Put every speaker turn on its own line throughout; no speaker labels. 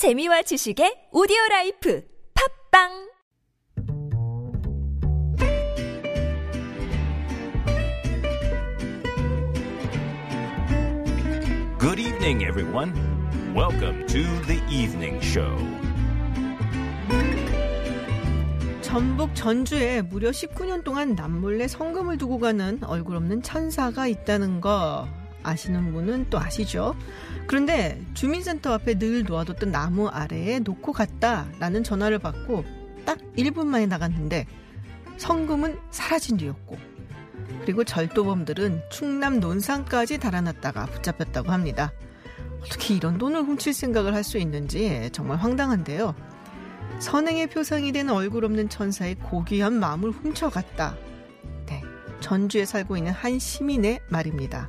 재미와 지식의 오디오 라이프 팟빵
Good evening, everyone. Welcome to the evening show.
전북 전주에 무려 19년 동안 남몰래 성금을 두고 가는 얼굴 없는 천사가 있다는 거 아시는 분은 또 아시죠? 그런데 주민센터 앞에 늘 놓아뒀던 나무 아래에 놓고 갔다라는 전화를 받고 딱 1분 만에 나갔는데 성금은 사라진 뒤였고 그리고 절도범들은 충남 논산까지 달아났다가 붙잡혔다고 합니다. 어떻게 이런 돈을 훔칠 생각을 할 수 있는지 정말 황당한데요. 선행의 표상이 된 얼굴 없는 천사의 고귀한 마음을 훔쳐갔다. 네, 전주에 살고 있는 한 시민의 말입니다.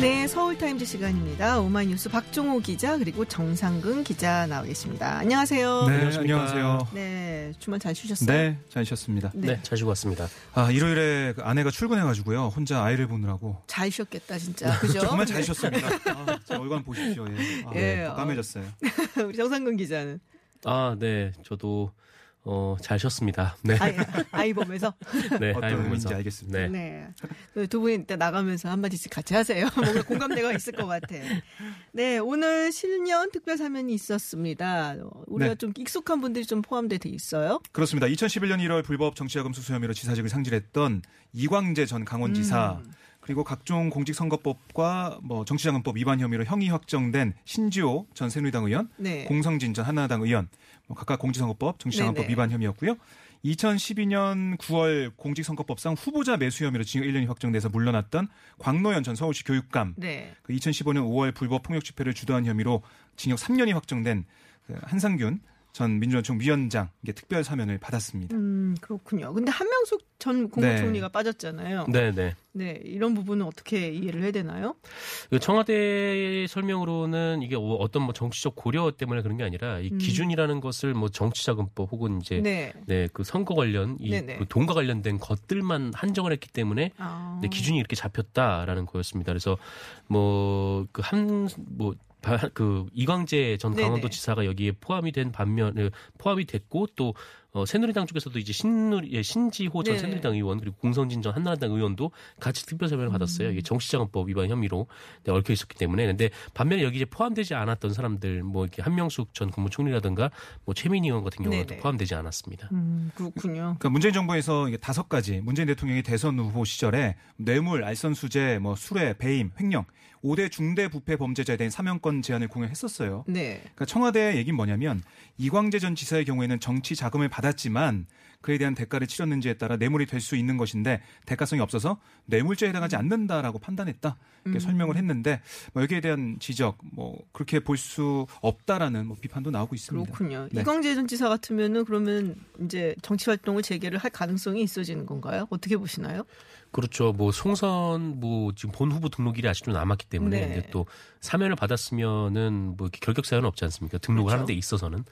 네, 서울타임즈 시간입니다. 오마이뉴스 박정호 기자 그리고 정상근 기자 나와 계십니다. 안녕하세요.
네,
안녕하십니까.
안녕하세요.
네, 주말 잘 쉬셨어요?
네, 잘 쉬었습니다.
네.
네, 잘 쉬고 왔습니다.
아, 일요일에 그 아내가 출근해가지고요. 혼자 아이를 보느라고.
잘 쉬었겠다 진짜. 그죠?
정말 잘 쉬었습니다. 아, 제 얼굴 보십시오. 예. 아,
예,
더 까매졌어요.
우리 정상근 기자는
아, 네, 저도 어, 잘 쉬었습니다. 네,
아이, 아이 보면서
네,
어떤
아이 보면서.
알겠습니다.
네.
네. 두 분이 이따 나가면서 한마디씩 같이 하세요. 뭔가 공감대가 있을 것 같아. 네, 오늘 실년 특별 사면이 있었습니다. 어, 우리가
네.
좀 익숙한 분들이 좀 포함돼 있어요.
그렇습니다. 2011년 1월 불법 정치자금 수수 혐의로 지사직을 상실했던 이광재 전 강원지사
음.
그리고 각종 공직선거법과 뭐 정치자금법 위반 혐의로 형이 확정된 신지호 전 새누리당 의원,
네.
공성진 전 한나라당 의원 뭐 각각 공직선거법, 정치자금법
네네.
위반 혐의였고요. 2012년 9월 공직선거법상 후보자 매수 혐의로 징역 1년이 확정돼서 물러났던 광노현 전 서울시 교육감,
네.
그 2015년 5월 불법 폭력 집회를 주도한 혐의로 징역 3년이 확정된 그 한상균 전 민주노총 위원장 이게 특별 사면을 받았습니다.
음, 그렇군요. 근데 한명숙 전 국무총리가 빠졌잖아요.
네, 네.
네, 이런 부분은 어떻게 이해를 해야 되나요?
그 청와대 설명으로는 이게 어- 어떤 뭐 정치적 고려 때문에 그런 게 아니라 이 기준이라는 것을 뭐 정치자금법 혹은 이제 네,
음. 네.
그 선거 관련 이
네네.
그 돈과 관련된 것들만 한정을 했기 때문에
아.
네, 기준이 이렇게 잡혔다라는 거였습니다. 그래서 뭐 그 한뭐 그 이광재 전. 강원도지사가 여기에 포함이 된 반면 에, 포함이 됐고 또 어, 새누리당 쪽에서도 이제 신누리 예, 신지호 전
네네.
새누리당 의원 그리고 공성진 전 한나라당 의원도 같이 특별 사면을 받았어요. 이게 정치자금법 위반 혐의로 네, 얽혀 있었기 때문에 근데 반면에 여기 이제 포함되지 않았던 사람들 뭐 이렇게 한명숙 전 국무총리라든가 뭐 최민희 의원 같은 경우는 또
네네.
포함되지 않았습니다.
음, 그렇군요.
그러니까 문재인 정부에서 이게 다섯 가지 문재인 대통령이 대선 후보 시절에 뇌물, 알선수재, 뭐 수뢰, 배임, 횡령 5대 중대 부패 범죄자에 대한 사면권 제한을 공약했었어요.
네.
그러니까 청와대 얘기는 뭐냐면 이광재 전 지사의 경우에는 정치 자금을 받았지만 그에 대한 대가를 치렀는지에 따라 뇌물이 될 수 있는 것인데 대가성이 없어서 뇌물죄에 해당하지 않는다라고 판단했다 이렇게 설명을 했는데 뭐 여기에 대한 지적 뭐 그렇게 볼 수 없다라는 뭐 비판도 나오고 있습니다.
그렇군요.
네.
이광재 전 지사 같으면은 그러면 이제 정치 활동을 재개를 할 가능성이 있어지는 건가요? 어떻게 보시나요?
그렇죠. 뭐 송선 뭐 지금 본 후보 등록일이 아직도 남았기 때문에
네.
또 사면을 받았으면은 뭐 이렇게 결격 사유는 없지 않습니까? 등록을
그렇죠.
하는 데 있어서는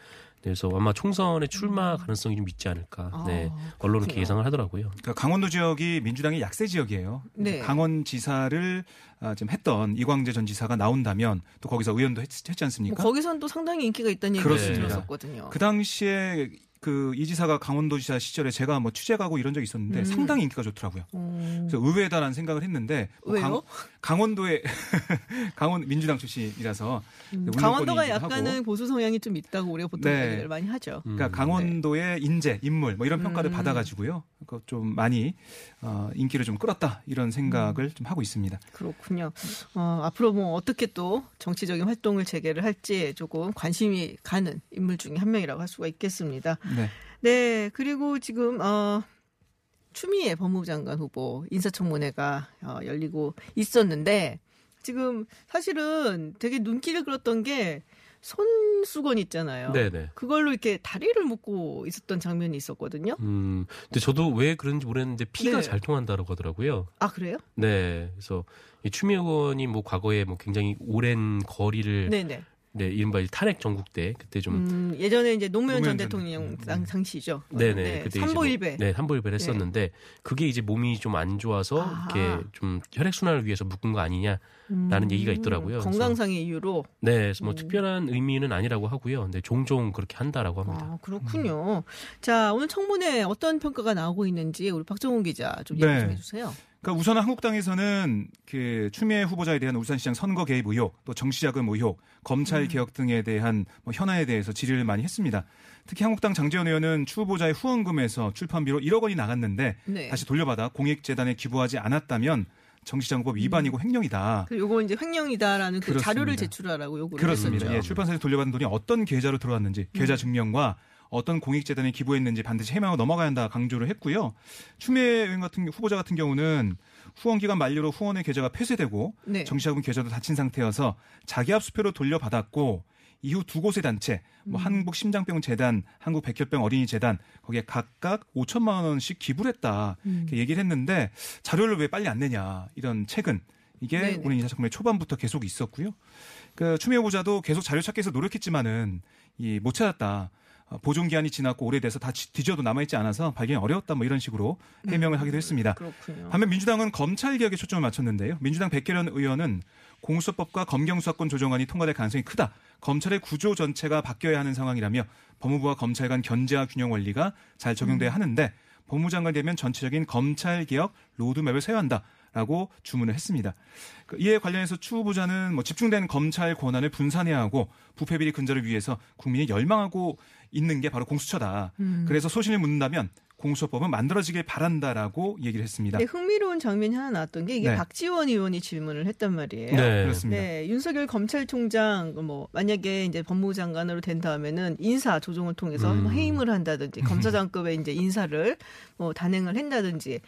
그래서 아마 총선에 출마 가능성이 좀 있지 않을까.
아,
네. 언론은. 이렇게 예상을 하더라고요.
그러니까 강원도 지역이 민주당의 약세 지역이에요.
네.
강원 지사를 아, 지금 했던 이광재 전 지사가 나온다면 또 거기서 의원도 했,
지뭐
않습니까?
거기선 또 상당히 인기가 있다는 얘기를
그렇습니다.
들었었거든요.
그 당시에 그 이 지사가 강원도지사 시절에 제가 뭐 취재 가고 이런 적이 있었는데
음.
상당히 인기가 좋더라고요.
음,
그래서 의외다라는 생각을 했는데 뭐? 강, 원도의 강원 민주당 출신이라서
음, 강원도가
하고.
약간은 보수 성향이 좀 있다고 우리가 보통
네.
얘기를 많이 하죠.
그러니까
음,
강원도의 인재, 인물 뭐 이런 평가를
음.
받아가지고요. 그좀 많이 어, 인기를 좀 끌었다 이런 생각을
음.
좀 하고 있습니다.
그렇군요. 어, 앞으로 뭐 어떻게 또 정치적인 활동을 재개를 할지 조금 관심이 가는 인물 중에 한 명이라고 할 수가 있겠습니다.
네.
네, 그리고 지금 어 추미애 법무부 장관 후보 인사청문회가 어, 열리고 있었는데 지금 사실은 되게 눈길을 끌었던 게 손수건 있잖아요.
네네.
그걸로 이렇게 다리를 묶고 있었던 장면이 있었거든요.
음, 근데 저도 왜 그런지 모르겠는데 피가
네.
잘 통한다라고 하더라고요.
아 그래요?
네, 그래서 이 추미애 의원이 뭐 과거에 뭐 굉장히 오랜 거리를
네네.
네, 이른바 탄핵 전국 때 그때 좀
음, 예전에 이제 노무현, 전
노무현 전
대통령. 당, 당시죠.
네네. 그때 이제 뭐-
삼보일배.
네, 삼보일배를 했었는데 그게 이제 몸이 좀 안 좋아서
아.
이렇게 좀 혈액 순환을 위해서 묶은 거 아니냐라는 얘기가 있더라고요.
음, 건강상의 이유로.
네, 그래서 뭐
음.
특별한 의미는 아니라고 하고요. 근데 종종 그렇게 한다라고 합니다.
아, 그렇군요. 자, 오늘 청문회 어떤 평가가 나오고 있는지 우리 박정훈 기자 좀 얘기
네.
좀 해주세요.
그러니까 우선 한국당에서는 그 추미애 후보자에 대한 울산시장 선거 개입 의혹, 또 정치자금 의혹, 검찰
음.
개혁 등에 대한 뭐 현안에 대해서 질의를 많이 했습니다. 특히 한국당 장재원 의원은 추 후보자의 후원금에서 출판비로 1억 원이 나갔는데
네.
다시 돌려받아 공익재단에 기부하지 않았다면 정치자금법 위반이고 횡령이다.
그 요거 이제 횡령이다라는 그
그렇습니다.
자료를 제출하라고 요구를
그렇습니다.
했었죠.
예, 출판사에서 돌려받은 돈이 어떤 계좌로 들어왔는지 계좌
음.
증명과 어떤 공익재단에 기부했는지 반드시 해명하고 넘어가야 한다 강조를 했고요. 추미애 의원 같은 후보자 같은 경우는 후원 기간 만료로 후원의 계좌가 폐쇄되고
네.
정치자금 계좌도 닫힌 상태여서 자기압 수표로 돌려받았고 이후 두 곳의 단체, 뭐
음.
한국 심장병 재단, 한국 백혈병 어린이 재단 거기에 각각 5천만 원씩 기부를 했다
음.
이렇게 얘기를 했는데 자료를 왜 빨리 안 내냐 이런 책은 이게
네네.
오늘 인사청문회 초반부터 계속 있었고요. 그 추미애 후보자도 계속 자료 찾기 위해서 노력했지만은 이 못 찾았다. 어, 보존 기한이 지났고 오래돼서 다 지- 뒤져도 남아있지 않아서 발견이 어려웠다 뭐 이런 식으로 해명을 하기도 했습니다.
그렇군요.
반면 민주당은 검찰 개혁에 초점을 맞췄는데요. 민주당 백계련 의원은 공수처법과 검경수사권 조정안이 통과될 가능성이 크다. 검찰의 구조 전체가 바뀌어야 하는 상황이라며 법무부와 검찰 간 견제와 균형 원리가 잘 적용돼야 하는데 법무장관 되면 전체적인 검찰 개혁 로드맵을 세워야 한다 라고 주문을 했습니다. 그 이에 관련해서 추 후보자는 뭐 집중된 검찰 권한을 분산해야 하고 부패 비리 근절을 위해서 국민이 열망하고 있는 게 바로 공수처다. 그래서 소신을 묻는다면 공수처법은 만들어지길 바란다라고 얘기를 했습니다.
근데 흥미로운 장면이 하나 나왔던 게 이게
네.
박지원 의원이 질문을 했단 말이에요.
네.
그렇습니다.
네, 윤석열 검찰총장 뭐 만약에 이제 법무부 장관으로 된 다음에는 인사 조정을 통해서
음.
뭐 해임을 한다든지 검사장급의 이제 인사를 뭐 단행을 한다든지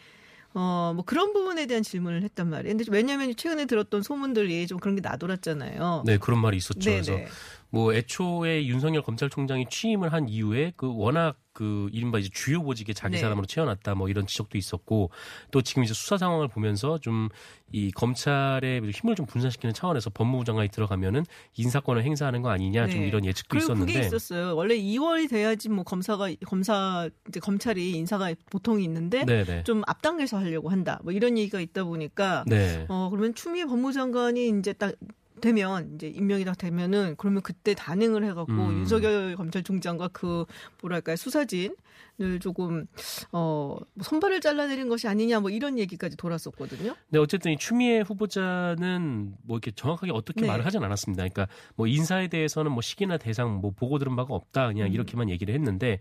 어 뭐 그런 부분에 대한 질문을 했단 말이에요. 근데 왜냐하면 최근에 들었던 소문들이 좀 그런 게 나돌았잖아요.
네, 그런 말이 있었죠. 그래서
네네.
뭐 애초에 윤석열 검찰총장이 취임을 한 이후에 그 워낙 그 이른바 이제 주요 보직에 자기
네.
사람으로 채워놨다 뭐 이런 지적도 있었고 또 지금 이제 수사 상황을 보면서 좀 이 검찰의 힘을 좀 분산시키는 차원에서 법무부 장관이 들어가면은 인사권을 행사하는 거 아니냐 좀
네.
이런 예측도 있었는데
그게 있었어요. 원래 2월이 돼야지 뭐 검사가 검사 이제 검찰이 인사가 보통 있는데
네네.
좀 앞당겨서 하려고 한다. 뭐 이런 얘기가 있다 보니까
네.
어 그러면 추미애 법무장관이 이제 딱 되면 이제 임명이 딱 되면은 그러면 그때 단행을 해갖고
음.
윤석열 검찰총장과 그 뭐랄까요 수사진을 조금 어뭐 손발을 잘라내린 것이 아니냐 뭐 이런 얘기까지 돌았었거든요.
근데 어쨌든 이 추미애 후보자는 뭐 이렇게 정확하게 어떻게
네.
말을 하진 않았습니다. 그러니까 뭐 인사에 대해서는 뭐 시기나 대상 뭐 보고 들은 바가 없다
음.
그냥 이렇게만 얘기를 했는데 어,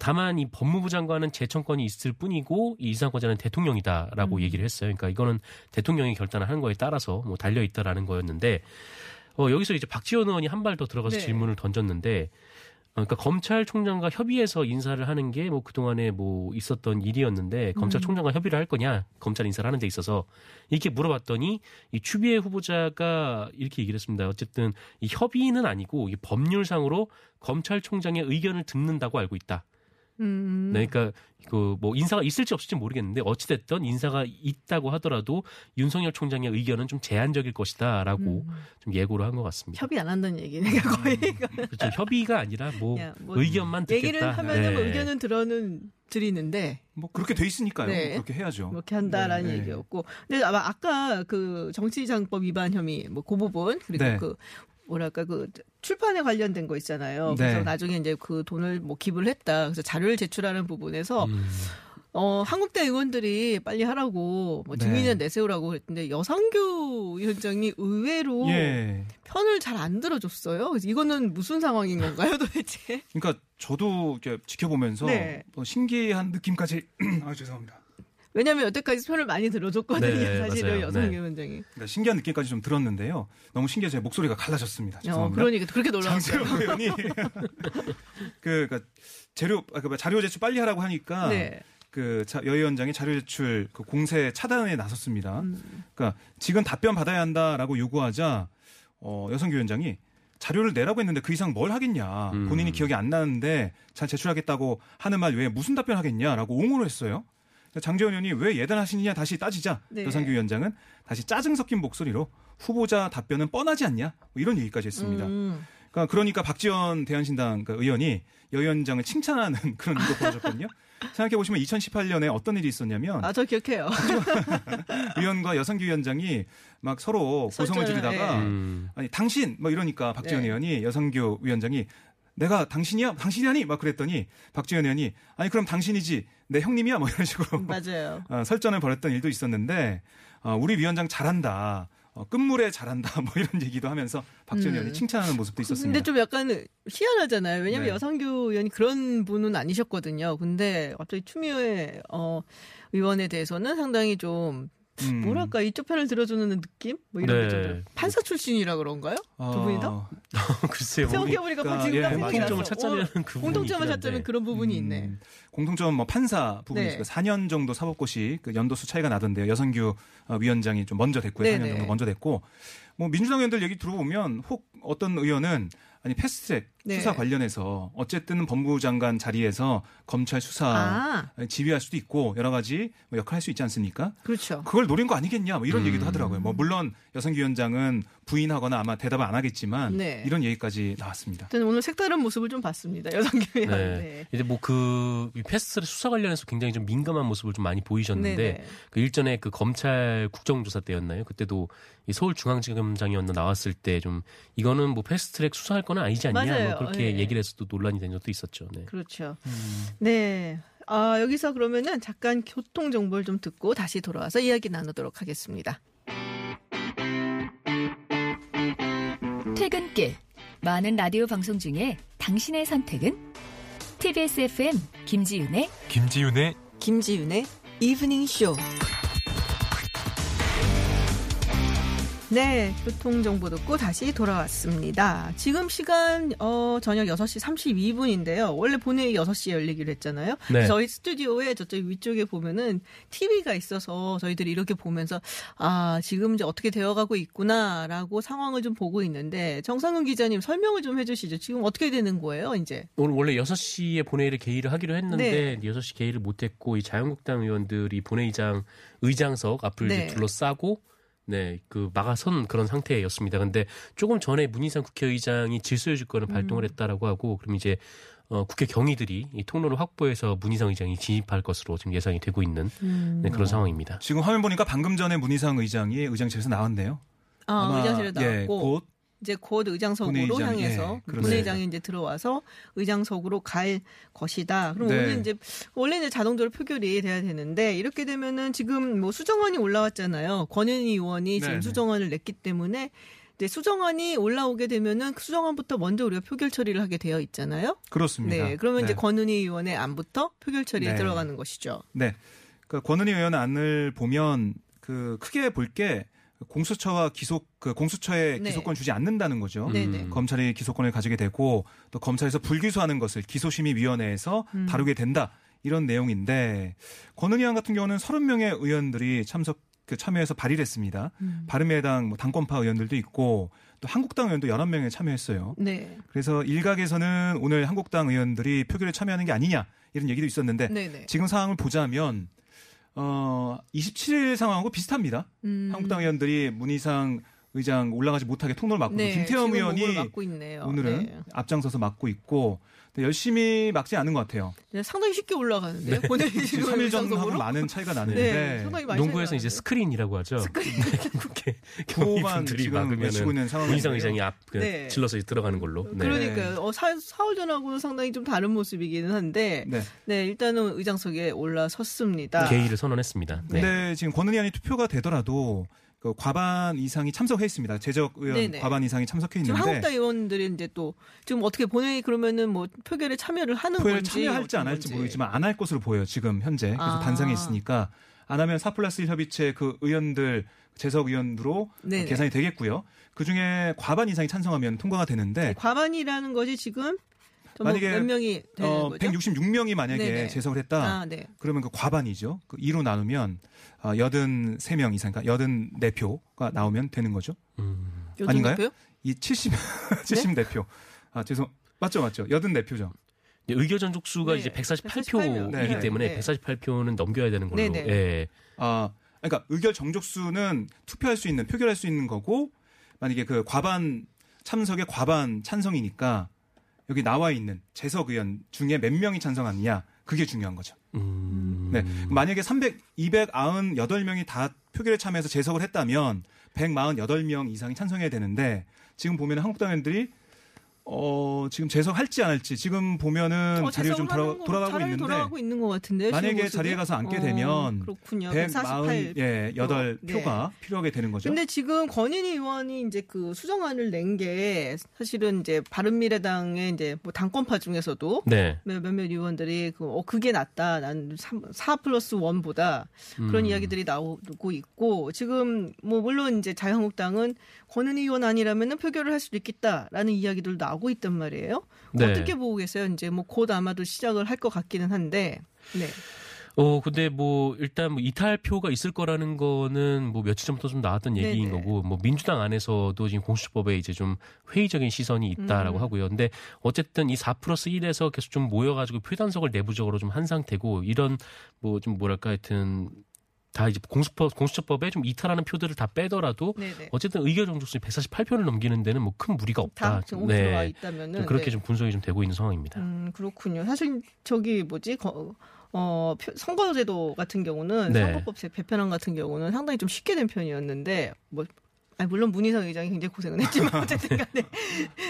다만 이 법무부 장관은 재청권이 있을 뿐이고 이 이상권자는 대통령이다라고
음.
얘기를 했어요. 그러니까 이거는 대통령이 결단을 하는 거에 따라서 뭐 달려 있다라는 거였는데 어, 여기서 이제 박지원 의원이 한 발 더 들어가서
네.
질문을 던졌는데 어, 그러니까 검찰총장과 협의해서 인사를 하는 게 뭐 그동안에 뭐 있었던 일이었는데 검찰총장과 협의를 할 거냐 검찰 인사를 하는 데 있어서 이렇게 물어봤더니 이 추비의 후보자가 이렇게 얘기를 했습니다. 어쨌든 이 협의는 아니고 이 법률상으로 검찰총장의 의견을 듣는다고 알고 있다.
음.
네, 그러니까 그 뭐 인사가 있을지 없을지 모르겠는데 어찌 됐든 인사가 있다고 하더라도 윤석열 총장의 의견은 좀 제한적일 것이다라고 좀 예고를 한 것 같습니다.
협의 안 한다는 얘기니까 거의
그렇죠. 협의가 아니라 뭐
야, 뭐
의견만 듣겠다.
얘기를 하면은 뭐
네.
의견은 들어는 드리는데
뭐 그렇게 돼 있으니까요.
네.
그렇게 해야죠.
그렇게 한다라는
네, 네.
얘기였고. 근데 아마 아까 그 정치장법 위반 혐의 뭐 그 부분 그리고
네.
그 뭐랄까 그 출판에 관련된 거 있잖아요.
네.
그래서 나중에 이제 그 돈을 뭐 기부를 했다. 그래서 자료를 제출하는 부분에서
음.
어 한국대 의원들이 빨리 하라고 뭐
네.
증인을 내세우라고 했는데 여상규 위원장이 의외로
예.
편을 잘 안 들어줬어요. 그래서 이거는 무슨 상황인 건가요, 도대체?
그러니까 저도 이렇게 지켜보면서
네.
뭐 신기한 느낌까지 아 죄송합니다.
왜냐하면 여태까지 편을 많이 들어줬거든요,
네,
사실은
맞아요.
여상규
네.
위원장이.
그러니까 신기한 느낌까지 좀 들었는데요. 너무 신기해 제 목소리가 갈라졌습니다.
어,
죄송합니다.
그러니까 그렇게 놀라웠어요.
의원이 그 그러니까 재료 아, 그 자료 제출 빨리 하라고 하니까
네.
그 자- 여 위원장이 자료 제출 그 공세 차단에 나섰습니다.
음.
그러니까 지금 답변 받아야 한다라고 요구하자 어, 여성교 위원장이 자료를 내라고 했는데 그 이상 뭘 하겠냐.
음.
본인이 기억이 안 나는데 잘 제출하겠다고 하는 말 외에 무슨 답변 하겠냐라고 옹호를 했어요. 장재원 의원이 왜 예단하시느냐 다시 따지자
네.
여상규 위원장은 다시 짜증 섞인 목소리로 후보자 답변은 뻔하지 않냐 뭐 이런 얘기까지 했습니다.
음.
그러니까, 그러니까 박지원 대한신당 그 의원이 여 위원장을 칭찬하는 그런 일도 벌어졌거든요. 생각해 보시면 2018년에 어떤 일이 있었냐면
아, 저 기억해요.
의원과 여상규 위원장이 막 서로 고성을 지르다가
예.
음.
아니 당신 뭐 이러니까 박지원
네.
의원이 여성교 위원장이 내가 당신이야 당신이 아니 막 그랬더니 박지원 의원이 아니 그럼 당신이지 내 형님이야 뭐 이런 식으로
맞아요.
어, 설전을 벌였던 일도 있었는데 어, 우리 위원장 잘한다 어, 끝물에 잘한다 뭐 이런 얘기도 하면서 박지원
음.
의원이 칭찬하는 모습도 있었습니다.
근데 좀 약간 희한하잖아요. 왜냐면
네.
여상규 의원이 그런 분은 아니셨거든요. 근데 갑자기 추미애 어, 의원에 대해서는 상당히 좀
음.
뭐랄까 이쪽 편을 들어주는 느낌? 뭐 이런
네.
게 좀 판사 출신이라 그런가요? 두 분이 다?
어,
글쎄요. 뭐
생각해보니까
그러니까,
지금
예,
공통점을. 찾자면
어,
그 부분이
공통점을 찾자면. 그런 부분이
음,
있네.
공통점 뭐 판사 부분이
네.
있고 4년 정도 사법고시 그 연도수 차이가 나던데요. 여성규 어, 위원장이 좀 먼저 됐고요.
네,
4년
네.
정도 먼저 됐고 뭐 민주당 의원들 얘기 들어보면 혹 어떤 의원은 아니 패스트트랙
네.
수사 관련해서 어쨌든 법무부 장관 자리에서 검찰 수사
아,
지휘할 수도 있고 여러 가지 뭐 역할 할 수 있지 않습니까?
그렇죠.
그걸 노린 거 아니겠냐 뭐 이런
음.
얘기도 하더라고요. 뭐 물론 여성규 위원장은 부인하거나 아마 대답을 안 하겠지만
네.
이런 얘기까지 나왔습니다.
저는 오늘 색다른 모습을 좀 봤습니다. 의원.
네.
네.
이제 뭐 그 패스트 수사 관련해서 굉장히 좀 민감한 모습을 좀 많이 보이셨는데
네네.
그 일전에 그 검찰 국정조사 때였나요? 그때도 이 서울중앙지검장이었나 나왔을 때 좀 이거는 뭐 패스트트랙 수사할 건 아니지 않냐
맞아요.
뭐 그렇게
네.
얘기를 해서도 논란이 된 적도 있었죠. 네.
그렇죠.
음.
네. 아, 여기서 그러면은 잠깐 교통 정보를 좀 듣고 다시 돌아와서 이야기 나누도록 하겠습니다.
퇴근길 많은 라디오 방송 중에 당신의 선택은 TBS FM 김지윤의
김지윤의
김지윤의 이브닝 쇼. 네, 교통 정보 듣고 다시 돌아왔습니다. 지금 시간 어 저녁 6시 32분인데요. 원래 본회의 6시에 열리기로 했잖아요.
네.
저희 스튜디오에 저쪽 위쪽에 보면은 TV가 있어서 저희들이 이렇게 보면서 아, 지금 이제 어떻게 되어가고 있구나라고 상황을 좀 보고 있는데 정상근 기자님 설명을 좀 해주시죠. 지금 어떻게 되는 거예요, 이제?
오늘 원래 6시에 본회의를 개의를 하기로 했는데
네.
6시 개의를 못했고 이 자유한국당 의원들이 본회의장 의장석 앞을
네.
둘러싸고 네, 그 막아선 그런 상태였습니다. 근데 조금 전에 문희상 국회의장이 질서유지권을 발동을
음.
했다라고 하고 그럼 이제 어, 국회 경위들이 이 통로를 확보해서 문희상 의장이 진입할 것으로 지금 예상이 되고 있는
음.
네, 그런 상황입니다.
지금 화면 보니까 방금 전에 문희상 의장이 의장실에서 나왔네요.
아, 의장실에
예,
나왔고
곧
이제 곧 의장석으로
본회의장,
향해서
예.
본회의장에 이제 들어와서 의장석으로 갈 것이다. 그럼
네.
오늘 이제 원래 이제 자동적으로 표결이 돼야 되는데 이렇게 되면은 지금 뭐 수정안이 올라왔잖아요. 권은희 의원이 지금
네, 네.
수정안을 냈기 때문에 이제 수정안이 올라오게 되면은 그 수정안부터 먼저 우리가 표결 처리를 하게 되어 있잖아요.
그렇습니다.
네. 그러면 이제
네.
권은희 의원의 안부터 표결 처리에
네.
들어가는 것이죠.
네. 그러니까 권은희 의원 안을 보면 그 크게 볼게 공수처와 기소 그 공수처에
네.
기소권 주지 않는다는 거죠.
네네.
음.
검찰이 기소권을 가지게 되고 또 검찰에서 불기소하는 것을 기소심의위원회에서
음.
다루게 된다 이런 내용인데 권은희 의원 같은 경우는 30명의 의원들이 참석 그 참여해서 발의를 했습니다.
음.
바른미래당 뭐 당권파 의원들도 있고 또 한국당 의원도 11명에 참여했어요.
네.
그래서 일각에서는 오늘 한국당 의원들이 표결에 참여하는 게 아니냐 이런 얘기도 있었는데
네네.
지금 상황을 보자면 어 27일 상황하고 비슷합니다.
음.
한국당 의원들이 문희상 의장 올라가지 못하게 통로를 막고
네, 김태흠
의원이
목을 막고 있네요.
오늘은
네.
앞장서서 막고 있고 열심히 막지 않은 것 같아요.
네, 상당히 쉽게 올라가는데요. 본회의
지금 3일 전하고 많은 차이가 나는데
네, 상당히 많이
농구에서
차이가
이제. 스크린이라고 하죠. 국회
외치고
막으면은
있는 상황인데요.
문희상 의장이 앞 그,
네.
질러서 들어가는 걸로. 네.
그러니까요. 어, 사, 사흘 전하고는 상당히 좀 다른 모습이기는 한데, 네,
네.
일단은 의장석에 올라섰습니다.
개의를 선언했습니다. 네.
근데 지금 권은희 의원이 투표가 되더라도 그 과반 이상이 참석해 있습니다. 재적 의원
네네.
과반 이상이 참석해
지금
있는데
한국당 의원들이 이제 또 지금 어떻게 본회의 그러면은 뭐 표결에 참여를 하는
표에
건지
참여할지 안 할지. 모르겠지만 안 할 것으로 보여요. 지금 현재 그래서
아.
단상에 있으니까 안 하면 4 플러스 1 협의체 그 의원들 재석 의원으로
네네.
계산이 되겠고요. 그 중에 과반 이상이 찬성하면 통과가 되는데
과반이라는 것이 지금 뭐
만약에,
몇 명이
어,
거죠?
166명이 만약에
네네.
재석을 했다.
아, 네.
그러면 그 과반이죠. 그 2로 나누면 어, 83명 이상, 그러니까 84표가 나오면 되는 거죠.
음.
아닌가요?
대표요?
이 70, 74표. 아, 죄송. 맞죠, 맞죠. 여든 4표죠.
네, 의결 전 족수가
네,
이제 148표이기
148표.
네.
때문에
네.
148표는 넘겨야 되는 걸로.
네, 네.
예.
아, 그러니까 의결 정족수는 투표할 수 있는 표결할 수 있는 거고 만약에 그 과반 참석의 과반 찬성이니까 여기 나와 있는 재석 의원 중에 몇 명이 찬성하느냐 그게 중요한 거죠.
음.
네. 만약에 300, 298명이 다 표결에 참여해서 재석을 했다면 148명 이상이 찬성해야 되는데 지금 보면 한국당 의원들이 어, 지금 재석할지 안 할지 지금 보면은
어,
자리를 좀 돌아, 돌아가고 있는데
돌아가고 있는 것 같은데요. 지금
만약에
모습이?
자리에 가서 앉게
어,
되면
그렇군요.
148,
148.
예, 8
네.
표가 필요하게 되는 거죠.
근데 지금 권인희 의원이 이제 그 수정안을 낸 게 사실은 이제 바른미래당의 이제 뭐 당권파 중에서도
네.
몇- 몇몇 의원들이 그, 어, 그게 낫다. 난 3, 4 플러스 1보다 그런
음.
이야기들이 나오고 있고 지금 뭐 물론 이제 자유한국당은 권은희 의원 아니라면은 표결을 할 수도 있겠다라는 이야기들도 나오고 있단 말이에요.
네.
어떻게 보고 계세요? 이제 뭐 곧 아마도 시작을 할 것 같기는 한데. 네.
어, 근데 뭐 일단 뭐 이탈표가 있을 거라는 거는 뭐 며칠 전부터 좀 나왔던 얘기인
네네.
거고 뭐 민주당 안에서도 지금 공수처법에 이제 좀 회의적인 시선이 있다라고
음.
하고요. 근데 어쨌든 이 4 플러스 1에서 계속 좀 모여가지고 표단속을 내부적으로 좀 한 상태고 이런 뭐 좀 뭐랄까 하여튼 다 이제 공수법 공수처법에 좀 이탈하는 표들을 다 빼더라도
네네.
어쨌든 의결 정족수 148표를 넘기는 데는 뭐 큰 무리가
다
없다.
있다면은
좀 그렇게
네.
좀 분석이 좀 되고 있는 상황입니다.
음, 그렇군요. 사실 저기 뭐지? 거, 어, 표- 선거제도 같은 경우는
네.
선거법 개편안 같은 경우는 상당히 좀 쉽게 된 편이었는데 뭐 아니, 물론 문희상 의장이 굉장히 고생은 했지만 어쨌든 간에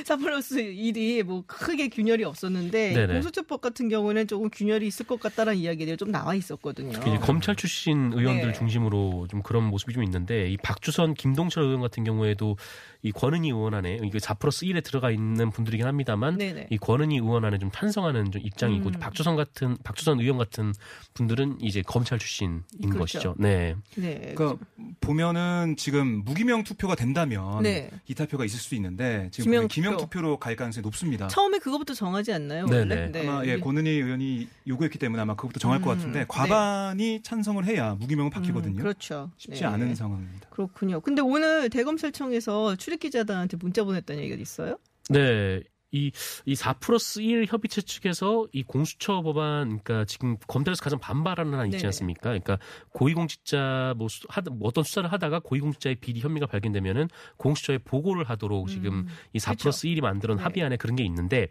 4 플러스 1이 뭐 크게 균열이 없었는데
네네.
공수처법 같은 경우는 조금 균열이 있을 것 같다라는 이야기들이 좀 나와 있었거든요.
검찰 출신 의원들
네.
중심으로 좀 그런 모습이 좀 있는데 이 박주선, 김동철 의원 같은 경우에도 이 권은희 의원 안에 이게 4 플러스 1에 들어가 있는 분들이긴 합니다만
네네.
이 권은희 의원 안에 좀 찬성하는 좀 입장이고
음.
박주선 같은 박주선 의원 같은 분들은 이제 검찰 출신인
그렇죠.
것이죠. 네.
네.
그러니까 보면은 지금 무기명 투 표가 된다면
네.
이탈표가 있을 수 있는데 지금
기명
기명
투표.
투표로 갈 가능성이 높습니다.
처음에 그거부터 정하지 않나요?
네네.
원래? 네.
아마 예, 권은희 의원이 요구했기 때문에 아마 그것부터 정할 것
음,
같은데
네.
과반이 찬성을 해야 무기명은 바뀌거든요.
음, 그렇죠.
쉽지
네.
않은 상황입니다.
그렇군요. 근데 오늘 대검찰청에서 출입 기자들한테 문자 보냈다는 얘기가 있어요?
네. 이, 이4 플러스 1 협의체 측에서 이 공수처 법안, 그러니까 지금 검찰에서 가장 반발하는 하나 있지
네네.
않습니까? 그러니까 고위공직자 뭐, 수, 하다, 뭐 어떤 수사를 하다가 고위공직자의 비리 혐의가 발견되면은 공수처에 보고를 하도록 지금 이4
그렇죠.
플러스 1이 만들어낸
네.
합의안에 그런 게 있는데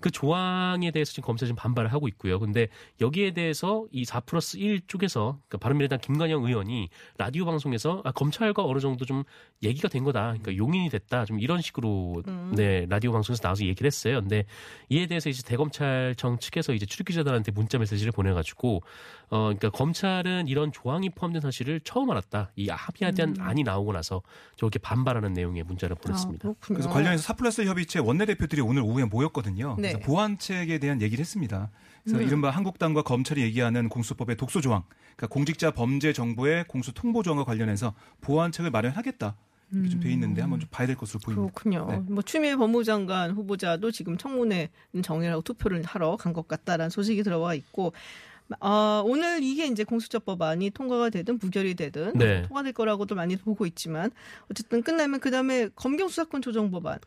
그 조항에 대해서 지금 검찰이 지금 반발을 하고 있고요. 근데 여기에 대해서 이4 플러스 1 쪽에서 그러니까 바른미래당 김관영 의원이 라디오 방송에서 아, 검찰과 어느 정도 좀 얘기가 된 거다. 그러니까 용인이 됐다. 좀 이런 식으로
음.
네 라디오 방송에서 나와서 얘기 를 했어요. 근데 이에 대해서 이제 대검찰청 측에서 이제 출입 기자들한테 문자 메시지를 보내가지고 어 그러니까 검찰은 이런 조항이 포함된 사실을 처음 알았다. 이 합의에 대한 안이 나오고 나서 저렇게 반발하는 내용의 문자를 보냈습니다.
음. 아.
그래서 관련해서 사플러스 협의체 원내대표들이 오늘 오후에 모였거든요.
네.
그래서 보완책에 대한 얘기를 했습니다. 그래서
음.
이른바 한국당과 검찰이 얘기하는 공수법의 독소 조항, 그러니까 공직자 범죄 정보의 공수 통보 조항과 관련해서 보완책을 마련하겠다. 이렇게 좀 돼 있는데 한번 좀 봐야 될 것으로 보입니다.
그렇군요.
네.
뭐 추미애 법무장관 후보자도 지금 청문회 정리하고 투표를 하러 간 것 같다라는 소식이 들어와 있고 아, 오늘 이게 이제 공수처법안이 통과가 되든 부결이 되든
네.
통과될 거라고도 많이 보고 있지만 어쨌든 끝나면 그 다음에 검경 수사권 조정 법안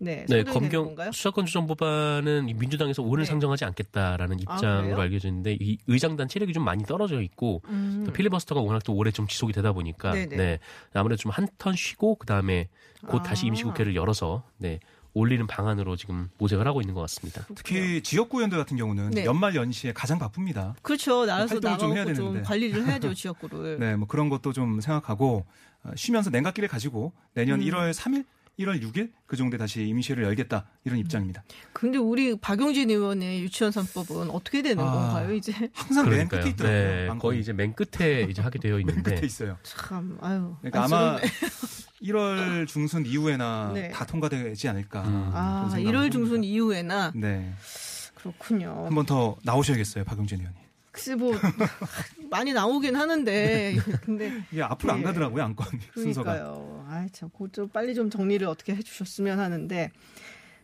네,
네, 검경? 수사권 조정 법안은 이 민주당에서 오늘
네.
상정하지 않겠다라는 입장으로
그래요?
알려져 있는데 이 의장단 체력이 좀 많이 떨어져 있고
음.
또 필리버스터가 워낙 또 오래 좀 지속이 되다 보니까
네네.
네 아무래도 좀 한 턴 쉬고 그 다음에 곧 다시
아.
임시국회를 열어서 네 올리는 방안으로 지금 모색을 하고 있는 것 같습니다.
특히 지역구 의원들 같은 경우는
네.
연말 연시에 가장 바쁩니다.
그렇죠. 나와서
해야
나가고 좀
되는데.
관리를 해야죠 지역구를.
네, 뭐 그런 것도 좀 생각하고 어, 쉬면서 냉각기를 가지고 내년
음.
1월 3일, 1월 6일 그 정도에 다시 임시회를 열겠다 이런 입장입니다.
근데 우리 박용진 의원의 유치원 3법은 어떻게 되는
아.
건가요 이제?
항상 맨
그러니까요.
끝에 있더라고요.
네. 거의 이제 맨 끝에 이제 하게 되어
맨
있는데
끝에 있어요.
참 아유.
그러니까 아마
안쓰럽네.
1월 중순 이후에나
네.
다 통과되지 않을까.
음.
아,
그런 생각을
1월 중순. 이후에나
네,
그렇군요.
한 번 더 나오셔야겠어요, 박용진 의원이.
글쎄 뭐 많이 나오긴 하는데 근데
이게 앞으로 안
네.
가더라고요, 안건 순서가.
그러니까요. 아참 그좀 빨리 좀 정리를 어떻게 해주셨으면 하는데.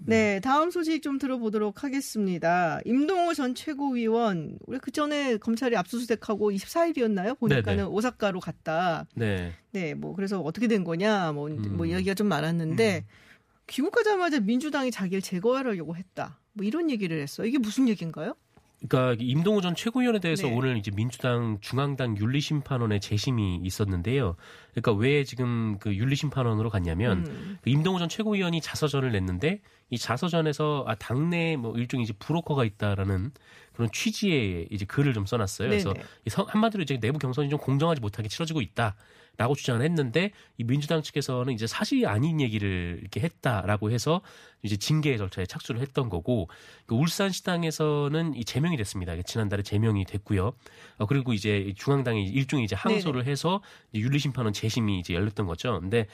네, 다음 소식 좀 들어보도록 하겠습니다. 임동호 전 최고위원, 우리 그 전에 검찰이 압수수색하고 24일이었나요? 보니까는
네네.
오사카로 갔다.
네.
네, 뭐 그래서 어떻게 된 거냐, 뭐,
음.
뭐 이야기가 좀 많았는데 귀국하자마자 민주당이 자기를 제거하려고 했다. 뭐 이런 얘기를 했어. 이게 무슨 얘기인가요?
그러니까 임동호 전 최고위원에 대해서
네.
오늘 이제 민주당 중앙당 윤리심판원의 재심이 있었는데요. 그러니까 왜 지금 그 윤리심판원으로 갔냐면
음.
그 임동호 전 최고위원이 자서전을 냈는데 이 자서전에서 아 당내 뭐 일종의 이제 브로커가 있다라는 그런 취지의 이제 글을 좀 써놨어요. 그래서
네네.
이 서- 한마디로 이제 내부 경선이 좀 공정하지 못하게 치러지고 있다. 라고 주장을 했는데 이 민주당 측에서는 이제 사실이 아닌 얘기를 이렇게 했다라고 해서 이제 징계 절차에 착수를 했던 거고 그 울산 시당에서는 이 제명이 됐습니다. 지난달에 제명이 됐고요. 어, 그리고 이제 중앙당이 일종의 이제 항소를 해서 이제 윤리심판원 재심이 이제 열렸던 거죠. 근데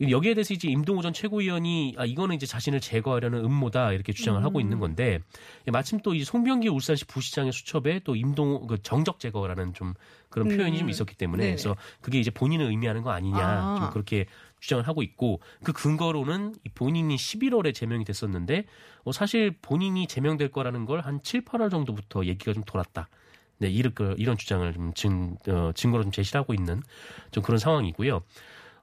여기에 대해서 이제 임동호 전 최고위원이 아 이거는 이제 자신을 제거하려는 음모다 이렇게 주장을 하고
음.
있는 건데 마침 또 이 송병기 울산시 부시장의 수첩에 또 임동호 그 정적 제거라는 좀 그런 표현이
음.
좀 있었기 때문에
네네.
그래서 그게 이제 본인을 의미하는 거 아니냐
아.
좀 그렇게 주장을 하고 있고 그 근거로는 이 본인이 11월에 제명이 됐었는데 어, 사실 본인이 제명될 거라는 걸 한 7, 8월 정도부터 얘기가 좀 돌았다. 네, 이런, 그- 이런 주장을 좀 증, 어, 증거로 좀 제시를 하고 있는 좀 그런 상황이고요.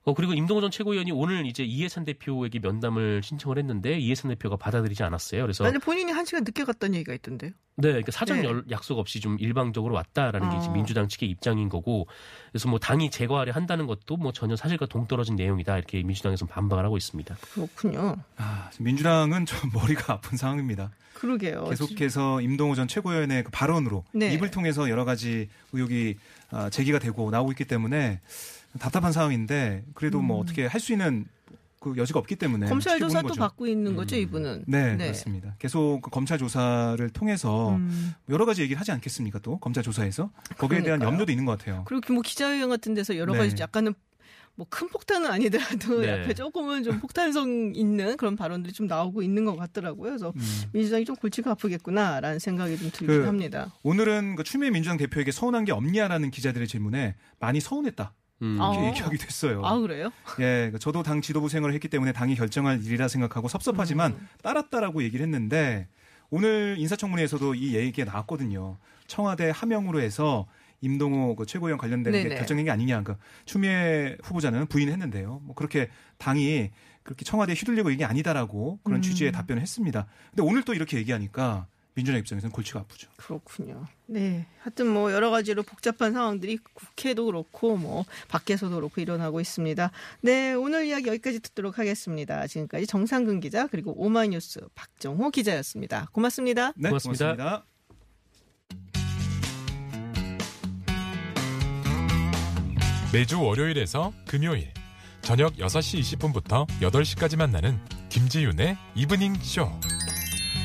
어, 그리고 임동호 전 최고위원이 오늘 이제 이해찬 대표에게 면담을 신청을 했는데 이해찬 대표가 받아들이지 않았어요. 그래서
아니 본인이 한 시간 늦게 갔다는 얘기가 있던데요.
네, 그러니까 사전
네.
열- 약속 없이 좀 일방적으로 왔다라는 게 이제
어.
민주당 측의 입장인 거고, 그래서 뭐 당이 제거하려 한다는 것도 뭐 전혀 사실과 동떨어진 내용이다 이렇게 민주당에서 반박을 하고 있습니다.
그렇군요.
아, 민주당은 좀 머리가 아픈 상황입니다.
그러게요.
계속해서 임동호 전 최고위원의 그 발언으로
네.
입을 통해서 여러 가지 의혹이 아, 제기가 되고 나오고 있기 때문에 답답한 상황인데 그래도 뭐 어떻게 할 수 있는 그 여지가 없기 때문에
음. 검찰 조사도
거죠.
받고 있는 거죠
음.
이분은.
네, 그렇습니다. 계속 그 검찰 조사를 통해서
음.
여러 가지 얘기를 하지 않겠습니까? 또 검찰 조사에서 거기에 대한
그러니까요.
염려도 있는 것 같아요.
그리고 뭐 기자회견 같은 데서 여러
네.
가지 약간은 뭐큰 폭탄은 아니더라도
네.
옆에 조금은 좀 폭탄성 있는 그런 발언들이 좀 나오고 있는 것 같더라고요. 그래서
음.
민주당이 좀 골치가 아프겠구나라는 생각이 좀 들긴
그
합니다.
오늘은 그 추미애 민주당 대표에게 서운한 게 없냐라는 기자들의 질문에 많이 서운했다
음.
아.
이렇게 얘기하게 됐어요.
아 그래요?
예, 그 저도 당 지도부 생활을 했기 때문에 당이 결정할 일이라 생각하고 섭섭하지만
음.
따랐다라고 얘기를 했는데 오늘 인사청문회에서도 이 얘기가 나왔거든요. 청와대 하명으로 해서 임동호 그 최고위원 관련된 게. 결정된 게 아니냐. 그 추미애 후보자는 부인했는데요. 뭐 그렇게 당이 그렇게 청와대에 휘둘리고 이게 아니다라고 그런
음.
취지의 답변을 했습니다. 근데 오늘 또 이렇게 얘기하니까 민주당 입장에서는 골치가 아프죠.
그렇군요. 네. 하여튼 뭐 여러 가지로 복잡한 상황들이 국회도 그렇고 뭐 밖에서도 그렇고 일어나고 있습니다. 네. 오늘 이야기 여기까지 듣도록 하겠습니다. 지금까지 정상근 기자 그리고 오마이뉴스 박정호 기자였습니다. 고맙습니다.
네,
고맙습니다.
고맙습니다.
매주 월요일에서 금요일 저녁 6시 20분부터 8시까지 만나는 김지윤의 이브닝 쇼.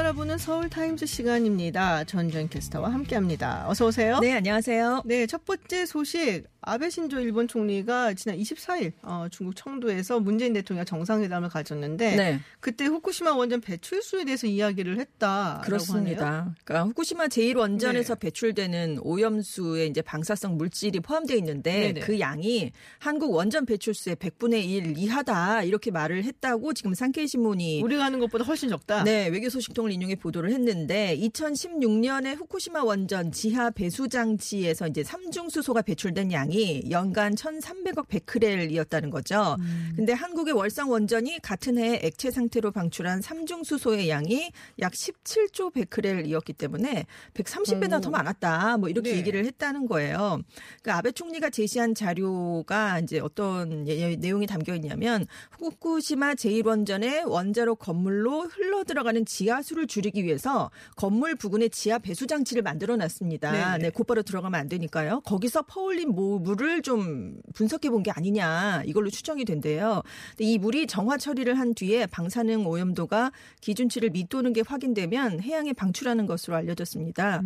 알아보는 서울 타임즈 시간입니다. 전전 캐스터와 함께합니다. 어서 오세요.
네, 안녕하세요.
네, 첫 번째 소식. 아베 신조 일본 총리가 지난 24일 어, 중국 청도에서 문재인 대통령 정상회담을 가졌는데
네,
그때 후쿠시마 원전 배출수에 대해서 이야기를 하네요.
그렇습니다. 그러니까 후쿠시마 제1원전에서
네.
배출되는 오염수에 이제 방사성 물질이 포함되어 있는데
네네.
그 양이 한국 원전 배출수의 100분의 1 이하다 이렇게 말을 했다고 지금 산케이 신문이
우리가 하는 것보다 훨씬 적다.
네, 외교 소식통을 인용해 보도를 했는데 2016년에 후쿠시마 원전 지하 배수 장치에서 이제 삼중수소가 배출된 양이 연간 1,300억 베크렐이었다는 거죠. 근데 한국의 월성 원전이 같은 해에 액체 상태로 방출한 삼중수소의 양이 약 17조 베크렐이었기 때문에 130배나
오.
더 많았다. 뭐 이렇게
네.
얘기를 했다는 거예요. 그러니까 아베 총리가 제시한 자료가 이제 어떤 예- 내용이 담겨 있냐면 후쿠시마 제1원전의 원자로 건물로 흘러 들어가는 지하수를 줄이기 위해서 건물 부근에 지하 배수 장치를 만들어 놨습니다.
네네.
네, 곧바로 들어가면 안 되니까요. 거기서 퍼올린 모- 물을 좀 분석해 본 게 아니냐 이걸로 추정이 된대요. 근데 이 물이 정화 처리를 한 뒤에 방사능 오염도가 기준치를 밑도는 게 확인되면 해양에 방출하는 것으로 알려졌습니다.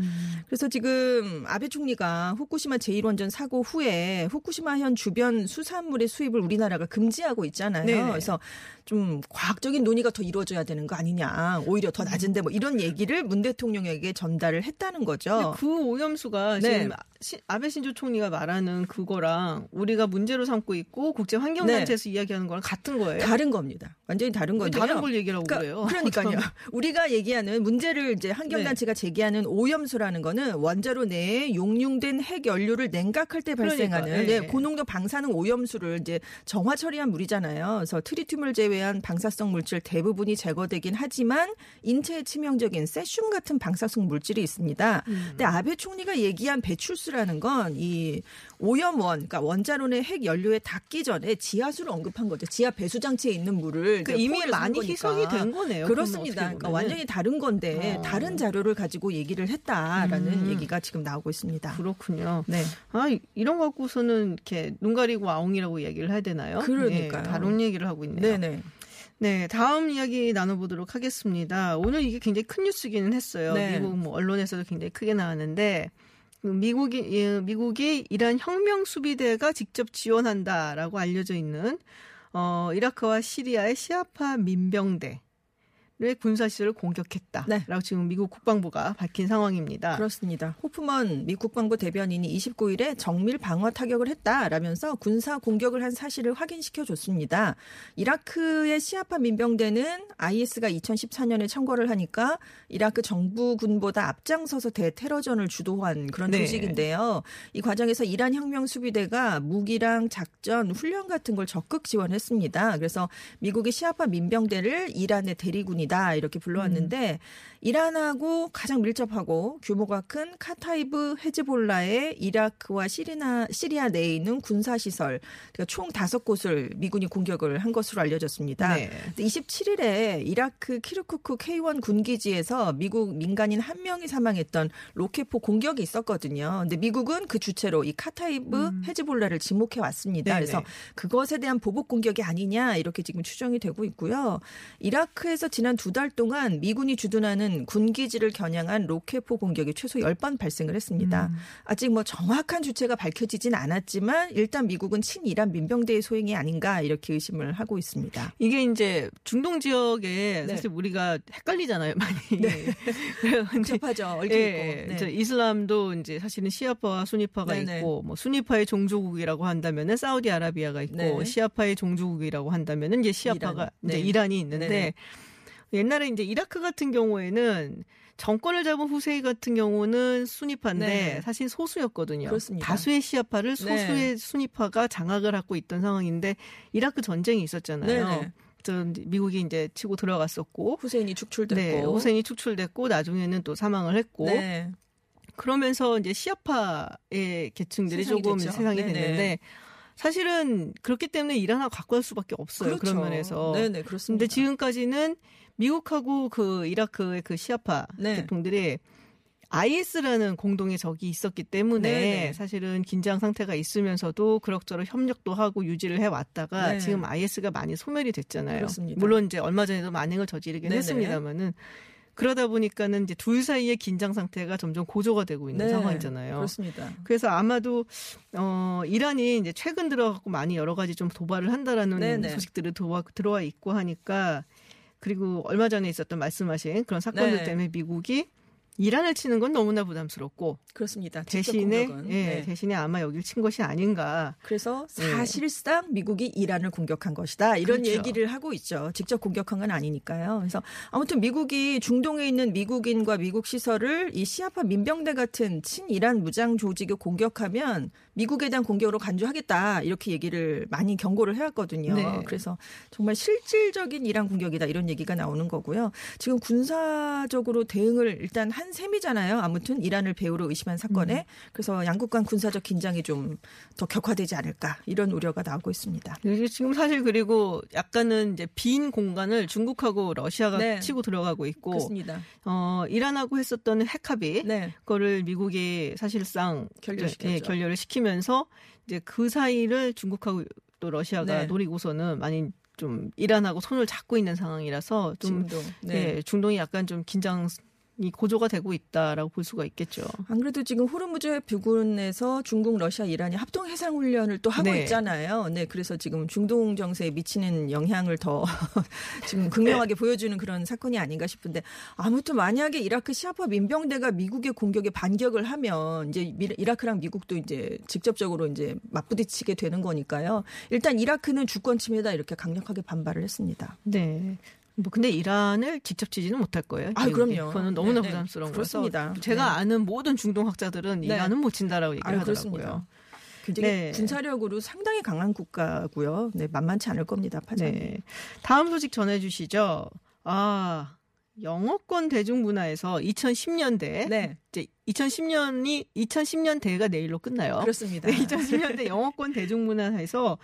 그래서 지금 아베 총리가 후쿠시마 제1원전 사고 후에 후쿠시마현 주변 수산물의 수입을 우리나라가 금지하고 있잖아요.
네네.
그래서 좀 과학적인 논의가 더 이루어져야 되는 거 아니냐. 오히려 더 낮은데 뭐 이런 얘기를 문 대통령에게 전달을 했다는 거죠.
그 오염수가
네.
지금 시- 아베 신조 총리가 말하는 그거랑 우리가 문제로 삼고 있고 국제 환경 단체에서 이야기하는 거랑 같은 거예요.
다른 겁니다. 완전히 다른
왜
건데요.
다른 걸 얘기라고 그래요.
그러니까요. 우리가 얘기하는 문제를 이제 환경 단체가
네.
제기하는 오염수라는 거는 원자로 내에 용융된 핵 연료를 냉각할 때 발생하는
그러니까,
네,
네.
고농도 방사능 오염수를 이제 정화 처리한 물이잖아요. 그래서 트리튬을 제외한 방사성 물질 대부분이 제거되긴 하지만 인체에 치명적인 세슘 같은 방사성 물질이 있습니다.
음.
근데 아베 총리가 얘기한 배출수라는 건 이 오염 원, 그러니까 원자로 내핵 연료에 닿기 전에 지하수를 언급한 거죠. 지하 배수 장치에 있는 물을
그 이미 많이. 희석이 된 거네요.
그렇습니다. 그러니까. 완전히 다른 건데
어.
다른 자료를 가지고 얘기를 했다라는
음.
얘기가 지금 나오고 있습니다.
그렇군요.
네.
아 이- 이런 거 갖고서는 이렇게 눈 가리고 아웅이라고 얘기를 해야 되나요?
그러니까요.
네, 다른 얘기를 하고 있네요.
네네.
네, 다음 이야기 나눠보도록 하겠습니다. 오늘 이게 굉장히 큰 뉴스기는 했어요.
네.
미국 뭐 언론에서도 굉장히 크게 나왔는데 그 미국이 예, 미국이 이란 혁명 수비대가 직접 지원한다라고 알려져 있는 어 이라크와 시리아의 시아파 민병대. 의 군사 시설을 공격했다라고
네.
지금 미국 국방부가 밝힌 상황입니다.
그렇습니다. 호프먼 미 국방부 대변인이 29일에 정밀 방어 타격을 했다라면서 군사 공격을 한 사실을 확인시켜 줬습니다. 이라크의 시아파 민병대는 IS가 2014년에 청거를 하니까 이라크 정부 군보다 앞장서서 대테러전을 주도한 그런
네.
조직인데요. 이 과정에서 이란 혁명 수비대가 무기랑 작전, 훈련 같은 걸 적극 지원했습니다. 그래서 미국의 시아파 민병대를 이란의 대리군이 다 이렇게 불러왔는데 이란하고 가장 밀접하고 규모가 큰 카타이브 헤즈볼라의 이라크와 시리나, 시리아 내에 있는 군사 시설 그러니까 총 다섯 곳을 미군이 공격을 한 것으로 알려졌습니다.
네.
27일에 이라크 키르쿠크 K1 군기지에서 미국 민간인 한 명이 사망했던 로켓포 공격이 있었거든요. 근데 미국은 그 주체로 이 카타이브 헤즈볼라를 지목해 왔습니다.
음. 네네.
그래서 그것에 대한 보복 공격이 아니냐 이렇게 지금 추정이 되고 있고요. 이라크에서 지난 두 달 동안 미군이 주둔하는 군기지를 겨냥한 로켓포 공격이 최소 10번 발생을 했습니다.
음.
아직 뭐 정확한 주체가 밝혀지진 않았지만 일단 미국은 친이란 민병대의 소행이 아닌가 이렇게 의심을 하고 있습니다.
이게 이제 중동 지역에
네.
사실 우리가 헷갈리잖아요, 많이. 이제
복잡하죠. 얽혀
예.
네.
저 이슬람도 이제 사실은 시아파와 수니파가
네네.
있고 뭐 수니파의 종주국이라고 한다면은 사우디아라비아가 있고
네.
시아파의 종주국이라고 한다면은 이제 시아파가
이란.
이제
네.
이란이 있는데
네네.
옛날에 이제 이라크 같은 경우에는 정권을 잡은 후세이 같은 경우는 수니파인데
네.
사실 소수였거든요.
그렇습니다.
다수의 시아파를 소수의
네.
수니파가 장악을 하고 있던 상황인데 이라크 전쟁이 있었잖아요.
네네.
저 미국이 이제 치고 들어갔었고
후세인이 축출됐고.
네, 후세인이 축출됐고 나중에는 또 사망을 했고
네.
그러면서 이제 시아파의 계층들이
세상이
조금
됐죠.
세상이
네네.
됐는데 사실은 그렇기 때문에 이란하고 갖고 갈 수밖에 없어요. 그런 면에서.
그렇죠. 네네 그렇습니다.
근데 지금까지는 미국하고 그 이라크의 그 시아파
네.
대통들이 IS라는 공동의 적이 있었기 때문에
네네.
사실은 긴장 상태가 있으면서도 그럭저럭 협력도 하고 유지를 해 왔다가
네.
지금 IS가 많이 소멸이 됐잖아요.
그렇습니다.
물론 이제 얼마 전에도 만행을 저지르긴
네네.
했습니다만은 그러다 보니까는 이제 둘 사이의 긴장 상태가 점점 고조가 되고 있는
네,
상황이잖아요.
그렇습니다.
그래서 아마도 어 이란이 이제 최근 들어갖고 많이 여러 가지 좀 도발을 한다라는
네네.
소식들이 들어와, 들어와 있고 하니까 그리고 얼마 전에 있었던 말씀하신 그런 사건들
네.
때문에 미국이 이란을 치는 건 너무나 부담스럽고
그렇습니다.
대신에
공격은.
예,
네.
대신에 아마 여길 친 것이 아닌가.
그래서
네.
사실상 미국이 이란을 공격한 것이다. 이런
그렇죠.
얘기를 하고 있죠. 직접 공격한 건 아니니까요. 그래서 아무튼 미국이 중동에 있는 미국인과 미국 시설을 이 시아파 민병대 같은 친이란 무장 조직이 공격하면 미국에 대한 공격으로 간주하겠다. 이렇게 얘기를 많이 경고를 해왔거든요.
네.
그래서 정말 실질적인 이란 공격이다. 이런 얘기가 나오는 거고요. 지금 군사적으로 대응을 일단 한한 셈이잖아요. 아무튼 이란을 배후로 의심한 사건에
음.
그래서 양국 간 군사적 긴장이 좀 더 격화되지 않을까 이런 우려가 나오고 있습니다.
이게 지금 사실 그리고 약간은 이제 빈 공간을 중국하고 러시아가
네.
치고 들어가고 있고
그렇습니다.
어 이란하고 했었던 핵 합의
네.
그거를 미국이 사실상
결렬시켰죠.
예, 결렬을 시키면서 이제 그 사이를 중국하고 또 러시아가
네.
노리고서는 많이 좀 이란하고 손을 잡고 있는 상황이라서 좀
지금도. 네.
예, 중동이 약간 좀 긴장 이 고조가 되고 있다라고 볼 수가 있겠죠.
안 그래도 지금 호르무즈 부근에서 중국, 러시아, 이란이 합동 해상 훈련을 또 하고
네.
있잖아요. 네, 그래서 지금 중동 정세에 미치는 영향을 더 지금 극명하게 보여주는 그런 사건이 아닌가 싶은데 아무튼 만약에 이라크 시아파 민병대가 미국의 공격에 반격을 하면 이제 미- 이라크랑 미국도 이제 직접적으로 이제 맞부딪히게 되는 거니까요. 일단 이라크는 주권 침해다 이렇게 강력하게 반발을 했습니다.
네. 뭐 근데 이란을 직접 치지는 못할 거예요.
아. 그럼요.
그거는 너무나
네, 네.
부담스러운
그렇습니다.
거라서 제가
네.
아는 모든 중동 학자들은
네.
이란은 못 친다라고 얘기를
아유,
하더라고요.
그렇습니다. 굉장히
네.
군사력으로 상당히 강한 국가고요. 네, 만만치 않을 겁니다. 파장이.
네. 다음 소식 전해 주시죠. 아 영어권 대중문화에서 2010년대
네.
이제 2010년이 2010년 대회가 내일로 끝나요.
그렇습니다.
네, 2010년대 영어권 대중문화에서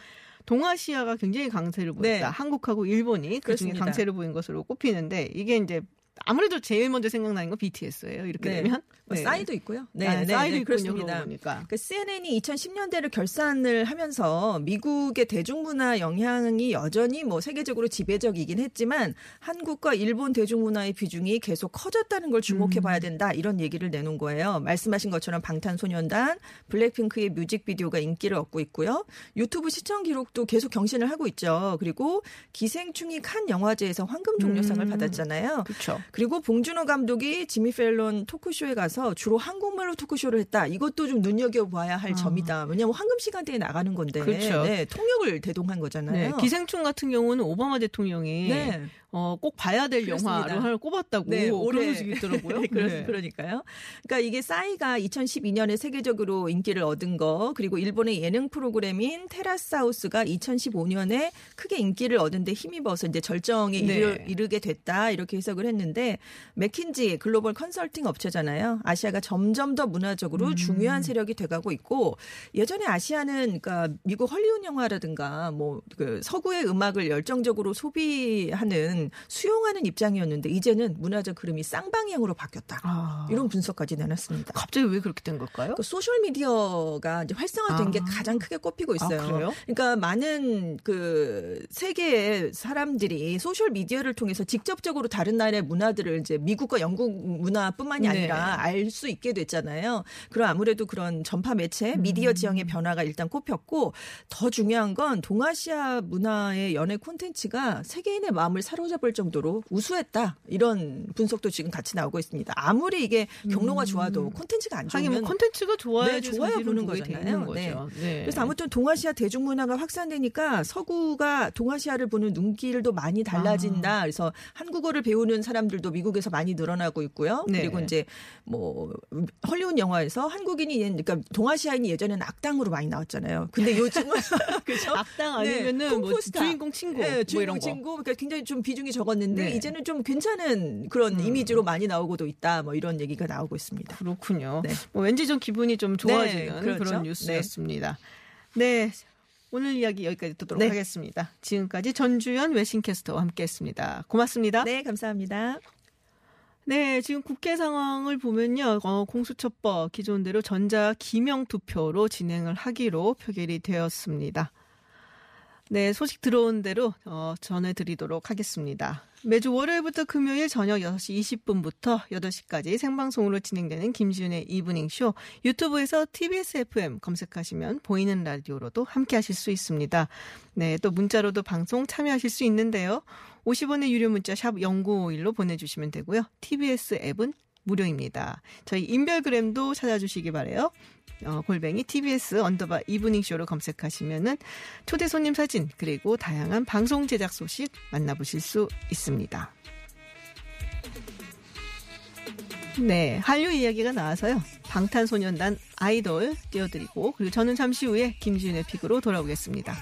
동아시아가 굉장히 강세를 보였다.
네.
한국하고 일본이 그중에
그렇습니다.
강세를 보인 것으로 꼽히는데 이게 이제 아무래도 제일 먼저 생각나는 건 BTS예요. 이렇게
네.
되면
뭐
네.
싸이도 있고요. 네,
아,
네,
싸이도
네,
있군요.
그렇습니다.
보니까.
그 CNN이 2010년대를 결산을 하면서 미국의 대중문화 영향이 여전히 뭐 세계적으로 지배적이긴 했지만 한국과 일본 대중문화의 비중이 계속 커졌다는 걸 주목해
음.
봐야 된다 이런 얘기를 내놓은 거예요. 말씀하신 것처럼 방탄소년단, 블랙핑크의 뮤직비디오가 인기를 얻고 있고요. 유튜브 시청 기록도 계속 경신을 하고 있죠. 그리고 기생충이 칸 영화제에서 황금 종려상을
음.
받았잖아요.
그렇죠.
그리고 봉준호 감독이 지미 펠런 토크쇼에 가서 주로 한국말로 토크쇼를 했다. 이것도 좀 눈여겨봐야 할 점이다. 왜냐하면 황금 시간대에 나가는 건데
아. 그렇죠.
네, 통역을 대동한
네,
거잖아요.
기생충 같은 경우는 오바마 대통령이
네.
어, 꼭 봐야 될
그렇습니다.
영화로 하나 꼽았다고
네, 올해
소식이 있더라고요. 네.
그러니까요. 그러니까 이게 싸이가 2012년에 세계적으로 인기를 얻은 거 그리고 일본의 예능 프로그램인 테라스 하우스가 2015년에 크게 인기를 얻은 데 힘입어서 이제 절정에
네.
이르, 이르 게 됐다 이렇게 해석을 했는데 맥킨지 글로벌 컨설팅 업체잖아요. 아시아가 점점 더 문화적으로
음.
중요한 세력이 돼가고 있고 예전에 아시아는 그러니까 미국 헐리우드 영화라든가 뭐 그 서구의 음악을 열정적으로 소비하는 수용하는 입장이었는데 이제는 문화적 흐름이 쌍방향으로 바뀌었다.
아,
이런 분석까지 내놨습니다.
갑자기 왜 그렇게 된 걸까요?
그 소셜 미디어가 이제 활성화된
아.
게 가장 크게 꼽히고 있어요.
아, 그래요?
그러니까 많은 그 세계의 사람들이 소셜 미디어를 통해서 직접적으로 다른 나라의 문화들을 이제 미국과 영국 문화뿐만이
네.
아니라 알수 있게 됐잖아요. 그럼 아무래도 그런 전파 매체,
음.
미디어 지형의 변화가 일단 꼽혔고 더 중요한 건 동아시아 문화의 연예 콘텐츠가 세계인의 마음을 사로잡 을 정도로 우수했다. 이런 분석도 지금 같이 나오고 있습니다. 아무리 이게 경로가 좋아도 콘텐츠가 안
음. 뭐
좋으면
콘텐츠가 좋아야
네, 좋아야 보는 거잖아요.
거죠. 네.
그래서 아무튼 동아시아 대중문화가 확산되니까 서구가 동아시아를 보는 눈길도 많이 달라진다. 그래서 한국어를 배우는 사람들도 미국에서 많이 늘어나고 있고요.
네.
그리고 이제 뭐 헐리우드 영화에서 한국인이 그러니까 동아시아인이 예전에는 악당으로 많이 나왔잖아요. 근데 요즘은 그죠?
악당
네,
아니면은 뭐. 주인공 친구
네,
뭐
주인공
이런 거.
친구 그러니까 굉장히 좀 비 중이 적었는데
네. 음.
이제는 좀 괜찮은 그런 이미지로 많이 나오고도 있다. 뭐 이런 얘기가 나오고 있습니다.
그렇군요.
네.
뭐 왠지 좀 기분이 좀 좋아지는
네, 그렇죠.
그런 뉴스였습니다. 네. 오늘 이야기 여기까지 듣도록
네.
하겠습니다. 지금까지 전주현 외신캐스터와 함께했습니다. 고맙습니다.
네, 감사합니다.
네, 지금 국회 상황을 보면요, 어, 공수처법 기존대로 전자 기명 투표로 진행을 하기로 표결이 되었습니다. 네, 소식 들어온 대로 어, 전해드리도록 하겠습니다. 매주 월요일부터 금요일 저녁 6시 20분부터 8시까지 생방송으로 진행되는 김지윤의 이브닝 쇼 유튜브에서 TBS FM 검색하시면 보이는 라디오로도 함께 하실 수 있습니다. 네, 또 문자로도 방송 참여하실 수 있는데요. 50원의 유료 문자 샵 0951로 보내 주시면 되고요. TBS 앱은 무료입니다. 저희 인별그램도 찾아주시기 바래요. 어, 골뱅이 TBS 언더바 이브닝쇼로 검색하시면은 초대 손님 사진 그리고 다양한 방송 제작 소식 만나보실 수 있습니다. 네, 한류 이야기가 나와서요. 방탄소년단 아이돌 띄워드리고 그리고 저는 잠시 후에 김지윤의 픽으로 돌아오겠습니다.